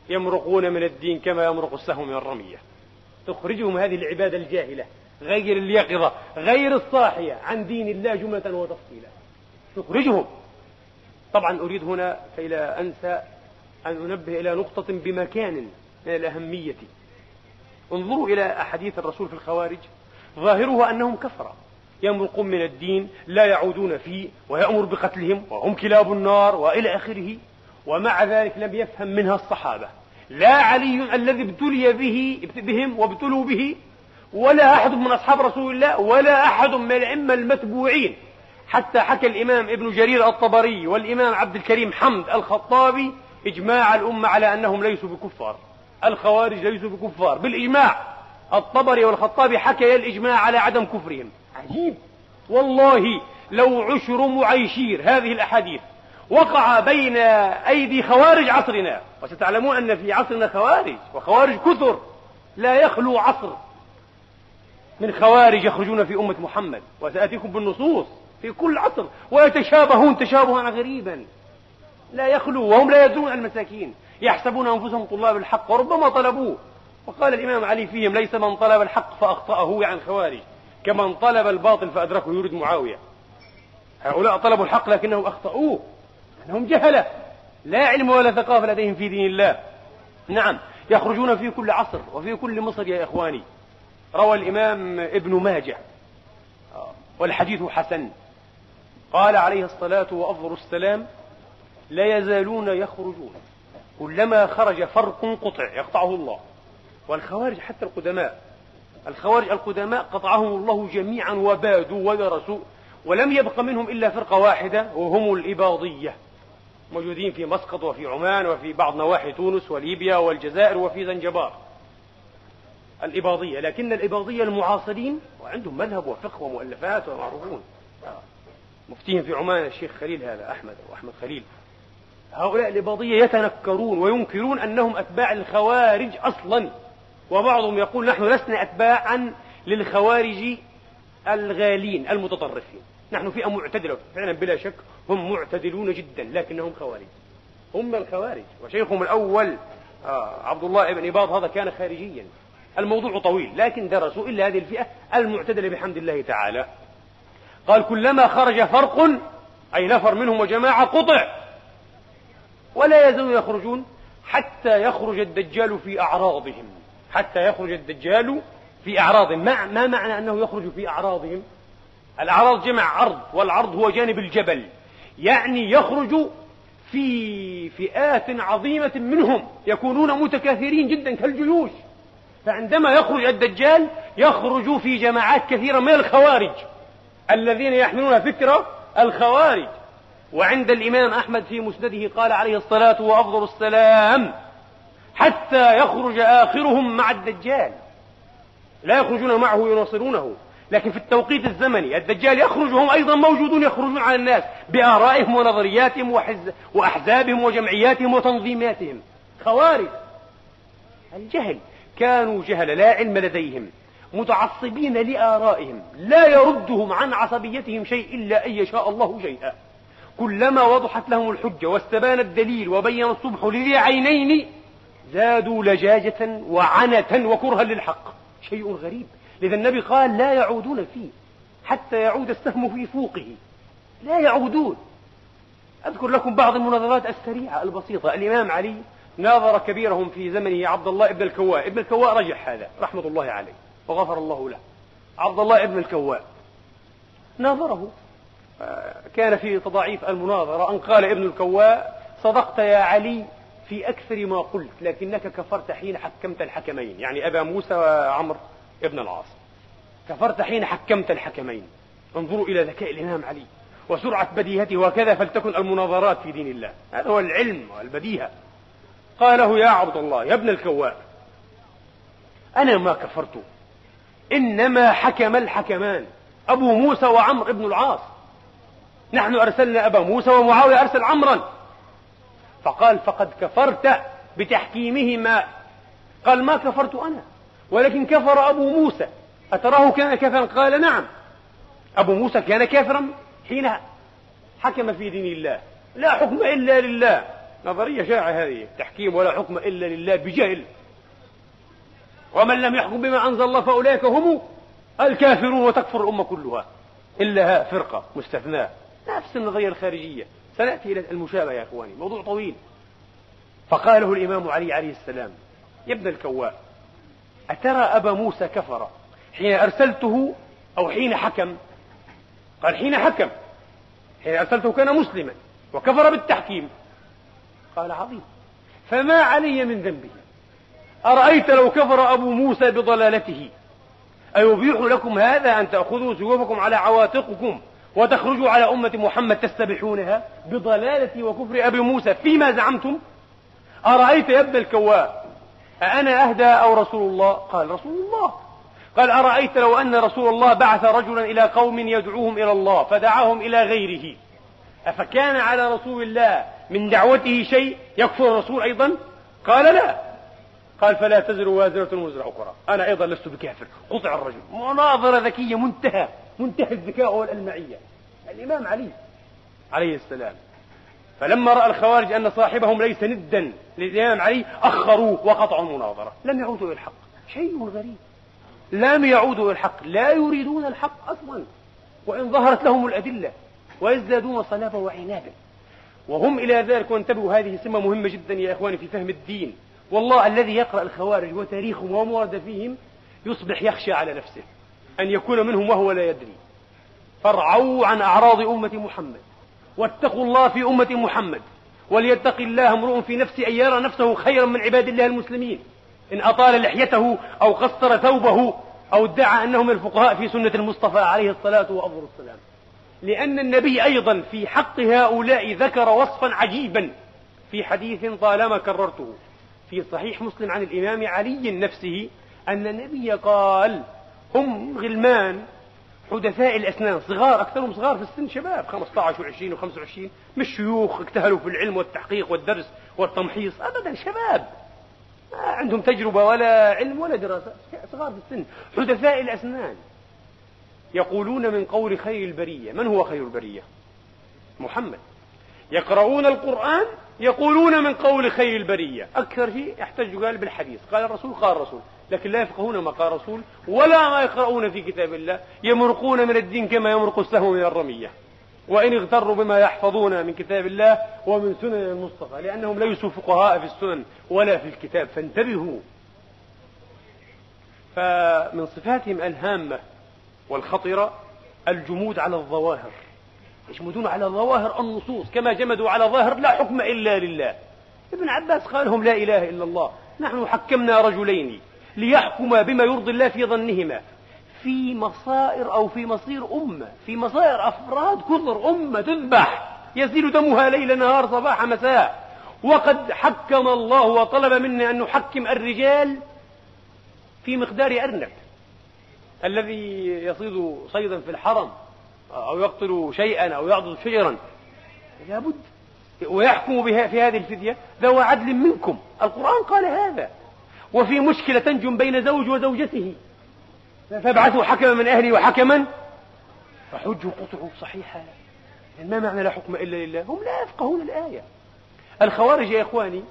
يمرقون من الدين كما يمرق السهم من الرمية. تخرجهم هذه العبادة الجاهلة غير اليقظة غير الصاحية عن دين الله جملة وتفصيلا. تخرجهم. طبعا أريد هنا كي لا أنسى أن أنبه إلى نقطة بمكان من الأهمية. انظروا إلى أحاديث الرسول في الخوارج. ظاهرها أنهم كفرة يمرقون من الدين لا يعودون فيه ويأمر بقتلهم وهم كلاب النار وإلى آخره. ومع ذلك لم يفهم منها الصحابة. لا علي الذي ابتلي به بهم وابتلوا به ولا أحد من أصحاب رسول الله ولا أحد من الأئمة المتبوعين. حتى حكى الإمام ابن جرير الطبري والإمام عبد الكريم حمد الخطابي إجماع الأمة على أنهم ليسوا بكفار. الخوارج ليسوا بكفار. بالإجماع الطبري والخطابي حكى الإجماع على عدم كفرهم. عجيب. والله لو عشر معيشير هذه الأحاديث. وقع بين أيدي خوارج عصرنا. وستعلمون أن في عصرنا خوارج وخوارج كثر. لا يخلو عصر من خوارج يخرجون في أمة محمد. وسأتيكم بالنصوص في كل عصر. ويتشابهون تشابها غريبا. لا يخلو وهم لا يدرون المساكين. يحسبون أنفسهم طلاب الحق وربما طلبوه. وقال الإمام علي فيهم ليس من طلب الحق فأخطأه يعني خوارج كمن طلب الباطل فأدركه يريد معاوية. هؤلاء طلبوا الحق لكنهم أخطأوه. أنهم جهلة. لا علم ولا ثقافة لديهم في دين الله. نعم يخرجون في كل عصر وفي كل مصر يا إخواني. روى الإمام ابن ماجه. والحديث حسن. قال عليه الصلاة وأفضل السلام لا يزالون يخرجون. كلما خرج فرق قطع يقطعه الله. والخوارج حتى القدماء. الخوارج القدماء قطعهم الله جميعا وبادوا ودرسوا ولم يبق منهم إلا فرقة واحدة وهم الإباضية. موجودين في مسقط وفي عمان وفي بعض نواحي تونس وليبيا والجزائر وفي زنجبار. الإباضية لكن الإباضية المعاصرين وعندهم مذهب وفقه ومؤلفات ومعروفون. مفتيهم في عمان الشيخ خليل هذا أحمد وأحمد خليل. هؤلاء الإباضية يتنكرون وينكرون أنهم أتباع الخوارج أصلا وبعضهم يقول نحن لسنا أتباعا للخوارج الغالين المتطرفين. نحن فئة معتدلة. فعلا بلا شك هم معتدلون جدا لكنهم خوارج. هم الخوارج. وشيخهم الأول آه عبد الله بن إباض هذا كان خارجيا. الموضوع طويل لكن درسوا إلا هذه الفئة المعتدلة بحمد الله تعالى. قال كلما خرج فرق أي نفر منهم وجماعة قطع. ولا يزالون يخرجون حتى يخرج الدجال في أعراضهم. حتى يخرج الدجال في أعراضهم. ما, ما معنى أنه يخرج في أعراضهم؟ الأعراض جمع عرض والعرض هو جانب الجبل. يعني يخرج في فئات عظيمة منهم يكونون متكاثرين جدا كالجيوش. فعندما يخرج الدجال يخرج في جماعات كثيرة من الخوارج. الذين يحملون فكرة الخوارج. وعند الإمام أحمد في مسنده قال عليه الصلاة وأفضل السلام حتى يخرج آخرهم مع الدجال. لا يخرجون معه يناصرونه لكن في التوقيت الزمني الدجال يخرج هم أيضا موجودون يخرجون على الناس بآرائهم ونظرياتهم وأحزابهم وجمعياتهم وتنظيماتهم. خوارج الجهل كانوا جهل لا علم لديهم متعصبين لآرائهم لا يردهم عن عصبيتهم شيء إلا أن يشاء الله شيئا. كلما وضحت لهم الحجة واستبان الدليل وبين الصبح لذي عينين زادوا لجاجة وعنة وكرها للحق. شيء غريب. لذا النبي قال لا يعودون فيه حتى يعود السهم في فوقه. لا يعودون. أذكر لكم بعض المناظرات السريعة البسيطة. الإمام علي ناظر كبيرهم في زمنه عبد الله ابن الكواء. ابن الكواء رجح هذا رحمة الله عليه وغفر الله له. عبد الله ابن الكواء ناظره. كان في تضاعيف المناظرة. أن قال ابن الكواء صدقت يا علي في أكثر ما قلت لكنك كفرت حين حكمت الحكمين. يعني أبا موسى وعمر. ابن العاص. كفرت حين حكمت الحكمين. انظروا إلى ذكاء الإمام علي وسرعة بديهته وكذا فلتكن المناظرات في دين الله. هذا هو العلم والبديهة. قال له يا عبد الله يا ابن الكواء أنا ما كفرت. إنما حكم الحكمان أبو موسى وعمر ابن العاص. نحن أرسلنا أبا موسى ومعاوية أرسل عمرا. فقال فقد كفرت بتحكيمهما. قال ما كفرت أنا. ولكن كفر أبو موسى. أتراه كان كافرا؟ قال نعم. أبو موسى كان كافرا حين حكم في دين الله. لا حكم إلا لله. نظرية شائعة هذه. تحكيم ولا حكم إلا لله بجهل. ومن لم يحكم بما أنزل الله فأولئك هم الكافرون وتكفر الأمة كلها. إلا فرقة مستثناة. نفس النظرية الخارجية. سنأتي إلى المشابهة يا إخواني. موضوع طويل. فقال له الإمام علي عليه السلام. يا ابن الكواء. أترى أبا موسى كفر حين أرسلته أو حين حكم؟ قال حين حكم. حين أرسلته كان مسلما وكفر بالتحكيم. قال عظيم. فما علي من ذنبه؟ أرأيت لو كفر أبو موسى بضلالته؟ أيبيح لكم هذا أن تأخذوا سيوفكم على عواتقكم وتخرجوا على أمة محمد تستبحونها بضلالة وكفر أبي موسى فيما زعمتم؟ أرأيت يا ابن الكواء أأنا أهدى أو رسول الله؟ قال رسول الله. قال أرأيت لو أن رسول الله بعث رجلا إلى قوم يدعوهم إلى الله فدعاهم إلى غيره. أفكان على رسول الله من دعوته شيء يكفر الرسول أيضا؟ قال لا. قال فلا تزر وازرة وزر أخرى. أنا أيضا لست بكافر. قطع الرجل. مناظرة ذكية منتهى منتهى الذكاء والألمعية. الإمام علي. عليه السلام. فلما رأى الخوارج أن صاحبهم ليس ندا للإمام علي أخروه وقطعوا المناظرة لم يعودوا إلى الحق. شيء غريب. لم يعودوا إلى الحق. لا يريدون الحق أصلا. وإن ظهرت لهم الأدلة ويزدادون صلابة وعنادا وهم إلى ذلك وانتبهوا. هذه سمة مهمة جدا يا إخواني في فهم الدين. والله الذي يقرأ الخوارج وتاريخهم وما ورد فيهم يصبح يخشى على نفسه أن يكون منهم وهو لا يدري. فارعوا عن أعراض أمة محمد. واتقوا الله في أمة محمد وليتق الله امرؤ في نفسه أن يرى نفسه خيرا من عباد الله المسلمين. إن أطال لحيته أو قصر ثوبه أو ادعى أنه من الفقهاء في سنة المصطفى عليه الصلاة وأفضل السلام. لأن النبي أيضا في حق هؤلاء ذكر وصفا عجيبا في حديث طالما كررته. في صحيح مسلم عن الإمام علي نفسه أن النبي قال هم غلمان حدثاء الأسنان صغار أكثرهم صغار في السن شباب 15 و20 و25 مش شيوخ اجتهلوا في العلم والتحقيق والدرس والتمحيص أبدا شباب. ما عندهم تجربة ولا علم ولا دراسة صغار في السن. حدثاء الأسنان. يقولون من قول خير البرية. من هو خير البرية؟ محمد. يقرؤون القرآن يقولون من قول خير البرية. أكثر شيء يحتج قال بالحديث. قال الرسول قال الرسول. لكن لا يفقهون ما قال الرسول ولا ما يقرؤون في كتاب الله يمرقون من الدين كما يمرق السهم من الرمية. وإن اغتروا بما يحفظون من كتاب الله ومن سنن المصطفى لأنهم ليسوا فقهاء في السنن ولا في الكتاب فانتبهوا. فمن صفاتهم الهامة والخطرة الجمود على الظواهر. يجمدون على ظواهر النصوص كما جمدوا على ظاهر لا حكم إلا لله. ابن عباس قال لهم لا إله إلا الله نحن حكمنا رجلين. ليحكما بما يرضي الله في ظنهما. في مصائر أو في مصير أمة في مصائر أفراد كثر أمة تذبح. يسيل دمها ليل نهار صباح مساء. وقد حكم الله وطلب منا أن نحكم الرجال في مقدار أرنب. الذي يصيد صيدا في الحرم أو يقتل شيئا أو يعضد شجرا. لابد. ويحكم بها في هذه الفدية ذو عدل منكم. القرآن قال هذا. وفي مشكلة تنجم بين زوج وزوجته. فابعثوا حكما من أهلي وحكما فحجوا قطعوا يعني ما معنى لا حكم إلا لله؟ هم لا يفقهون الآية. الخوارج يا إخواني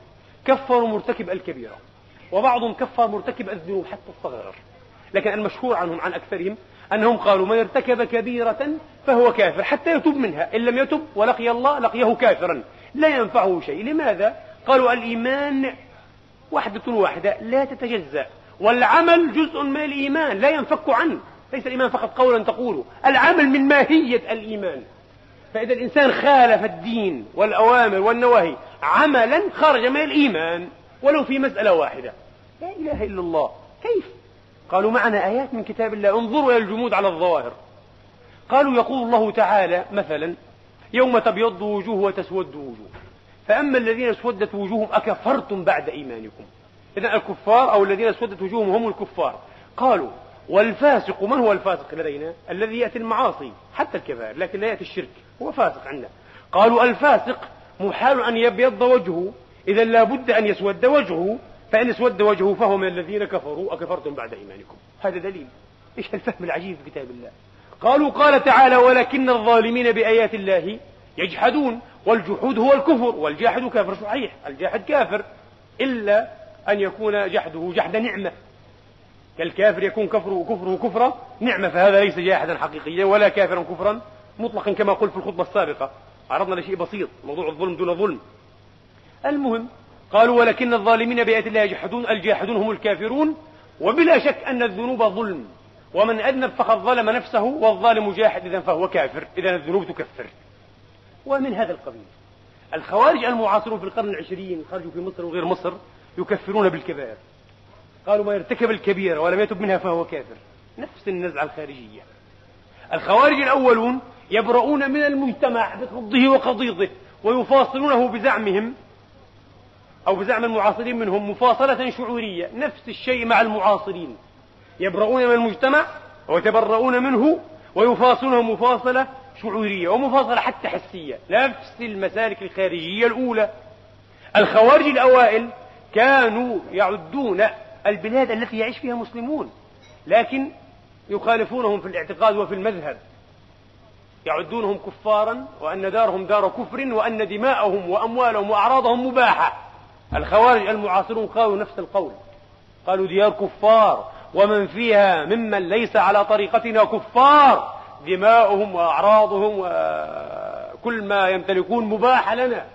كفروا مرتكب الكبيرة وبعضهم كفر مرتكب الذنوب حتى الصغائر لكن المشهور عنهم عن أكثرهم أنهم قالوا من ارتكب كبيرة فهو كافر حتى يتوب منها. إن لم يتب ولقي الله لقيه كافرا. لا ينفعه شيء. لماذا؟ قالوا الإيمان وحدة واحدة لا تتجزأ. والعمل جزء من الإيمان لا ينفك عنه. ليس الإيمان فقط قولا تقوله. العمل من ماهية الإيمان. فإذا الإنسان خالف الدين والأوامر والنواهي عملا خرج من الإيمان ولو في مسألة واحدة. لا إله إلا الله. كيف؟ قالوا معنا آيات من كتاب الله. انظروا إلى الجمود على الظواهر. قالوا يقول الله تعالى مثلا يوم تبيض وجوه وتسود وجوه. فأما الذين اسودت وجوههم أكفرتم بعد إيمانكم. إذا الكفار أو الذين اسودت وجوههم هم الكفار. قالوا والفاسق من هو الفاسق لدينا؟ الذي يأتي المعاصي حتى الكبائر لكن لا يأتي الشرك. هو فاسق عندنا. قالوا الفاسق محال أن يبيض وجهه. إذا لابد أن يسود وجهه. فإن اسود وجهه فهو من الذين كفروا أكفرتم بعد إيمانكم. هذا دليل. إيش الفهم العجيب في كتاب الله؟ قالوا قال تعالى ولكن الظالمين بآيات الله يجحدون والجحود هو الكفر والجاحد كافر صحيح الجاحد كافر إلا أن يكون جحده جحد نعمة. كالكافر يكون كفره كفره كفرا نعمة فهذا ليس جاحدا حقيقيا ولا كافرا كفرا مطلقا كما قلت في الخطبة السابقة. عرضنا لشيء بسيط موضوع الظلم دون ظلم. المهم قالوا ولكن الظالمين بآيات الله يجحدون الجاحدون هم الكافرون وبلا شك أن الذنوب ظلم. ومن أذنب فقد ظلم نفسه والظالم جاحد إذا فهو كافر إذا الذنوب تكفر. ومن هذا القبيل. الخوارج المعاصرون في القرن العشرين خرجوا في مصر وغير مصر يكفرون بالكبائر. قالوا ما يرتكب الكبيرة ولم يتب منها فهو كافر. نفس النزعة الخارجية. الخوارج الأولون يبرؤون من المجتمع بقضه وقضيضه ويفاصلونه بزعمهم أو بزعم المعاصرين منهم مفاصلة شعورية نفس الشيء مع المعاصرين. يبرؤون من المجتمع ويتبرؤون منه ويفاصلونه مفاصلة شعورية ومفاصلة حتى حسية. نفس المسالك الخارجية الأولى. الخوارج الأوائل كانوا يعدون البلاد التي يعيش فيها مسلمون لكن يخالفونهم في الاعتقاد وفي المذهب. يعدونهم كفارا وأن دارهم دار كفر وأن دماءهم وأموالهم وأعراضهم مباحة. الخوارج المعاصرون قالوا نفس القول. قالوا ديار كفار ومن فيها ممن ليس على طريقتنا كفار. دماؤهم وأعراضهم وكل ما يمتلكون مباح لنا.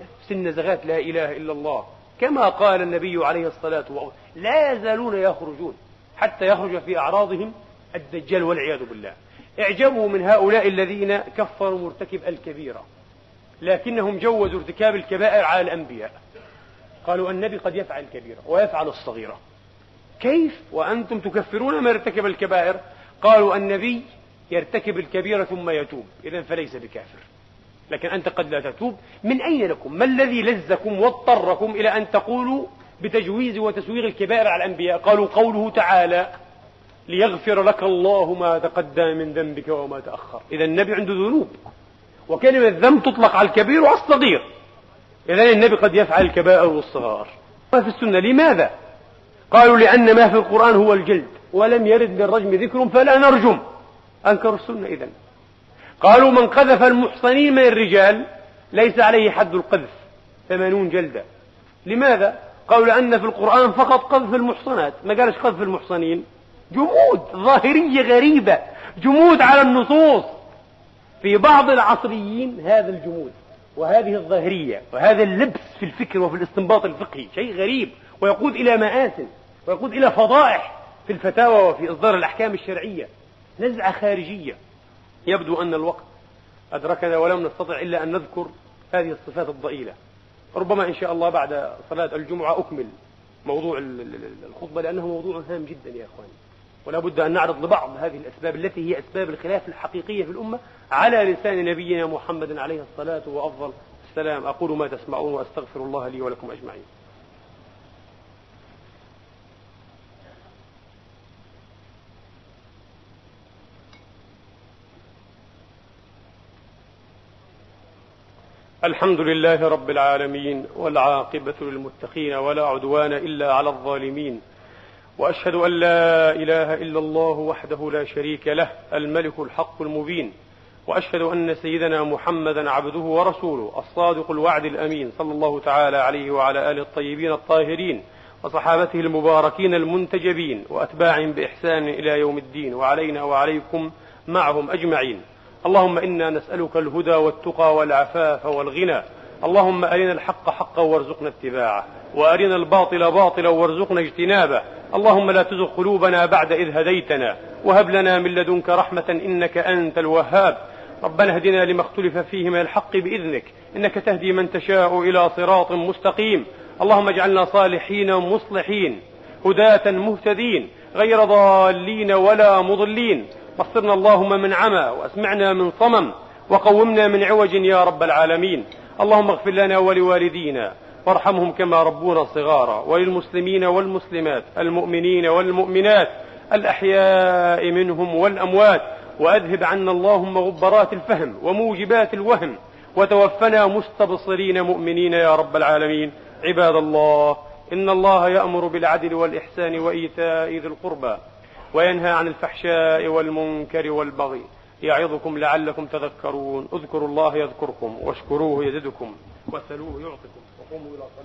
نفس النزغات لا إله إلا الله. كما قال النبي عليه الصلاة والسلام لا يزالون يخرجون حتى يخرج في أعراضهم الدجال والعياذ بالله. اعجبوا من هؤلاء الذين كفروا مرتكب الكبيرة. لكنهم جوزوا ارتكاب الكبائر على الأنبياء. قالوا النبي قد يفعل الكبيرة ويفعل الصغيرة. كيف؟ وأنتم تكفرون ما ارتكب الكبائر؟ قالوا النبي يرتكب الكبيرة ثم يتوب. إذا فليس بكافر. لكن أنت قد لا تتوب. من أين لكم؟ ما الذي لزكم واضطركم إلى أن تقولوا بتجويز وتسويغ الكبائر على الأنبياء؟ قالوا قوله تعالى ليغفر لك الله ما تقدم من ذنبك وما تأخر. إذا النبي عنده ذنوب. وكلمة ذنب تطلق على الكبير والصغير. إذا النبي قد يفعل الكبائر والصغار. ما في السنة؟ لماذا؟ قالوا لأن ما في القرآن هو الجلد. ولم يرد للرجم ذكر فلا نرجم. أنكروا السنة إذا قالوا من قذف المحصنين من الرجال ليس عليه حد القذف ثمانون جلدة. لماذا؟ قالوا لأن في القرآن فقط قذف المحصنات ما قالش قذف المحصنين. جمود ظاهرية غريبة جمود على النصوص. في بعض العصريين هذا الجمود وهذه الظاهرية وهذا اللبس في الفكر وفي الاستنباط الفقهي شيء غريب ويقود إلى مآسٍ ويقود إلى فضائح في الفتاوى وفي إصدار الأحكام الشرعية. نزعة خارجية. يبدو أن الوقت أدركنا ولم نستطع إلا أن نذكر هذه الصفات الضئيلة. ربما إن شاء الله بعد صلاة الجمعة أكمل موضوع الخطبة لأنه موضوع هام جدا يا أخواني. ولا بد أن نعرض لبعض هذه الأسباب التي هي أسباب الخلاف الحقيقية في الأمة على لسان نبينا محمد عليه الصلاة وأفضل السلام. أقول ما تسمعون وأستغفر الله لي ولكم أجمعين. الحمد لله رب العالمين والعاقبة للمتقين ولا عدوان إلا على الظالمين وأشهد أن لا إله إلا الله وحده لا شريك له الملك الحق المبين وأشهد أن سيدنا محمدا عبده ورسوله الصادق الوعد الأمين صلى الله تعالى عليه وعلى آله الطيبين الطاهرين وصحابته المباركين المنتجبين وأتباعهم بإحسان إلى يوم الدين وعلينا وعليكم معهم أجمعين. اللهم إنا نسألك الهدى والتقى والعفاف والغنى. اللهم أرنا الحق حقا وارزقنا اتباعه. وأرنا الباطل باطلا وارزقنا اجتنابه. اللهم لا تزغ قلوبنا بعد إذ هديتنا. وهب لنا من لدنك رحمة إنك أنت الوهاب. ربنا اهدنا لما اختلف فيه من الحق بإذنك. إنك تهدي من تشاء إلى صراط مستقيم. اللهم اجعلنا صالحين مصلحين. هداة مهتدين. غير ضالين ولا مضلين. بصرنا اللهم من عمى واسمعنا من صمم وقومنا من عوج يا رب العالمين. اللهم اغفر لنا ولوالدينا وارحمهم كما ربونا صغارا وللمسلمين والمسلمات المؤمنين والمؤمنات الأحياء منهم والأموات. وأذهب عنا اللهم غبرات الفهم وموجبات الوهم. وتوفنا مستبصرين مؤمنين يا رب العالمين. عباد الله إن الله يأمر بالعدل والإحسان وإيتاء ذي القربى. وينهى عن الفحشاء والمنكر والبغي. يعظكم لعلكم تذكرون. اذكروا الله يذكركم واشكروه يزدكم وسلوه يعطكم وقوموا إلى صلاة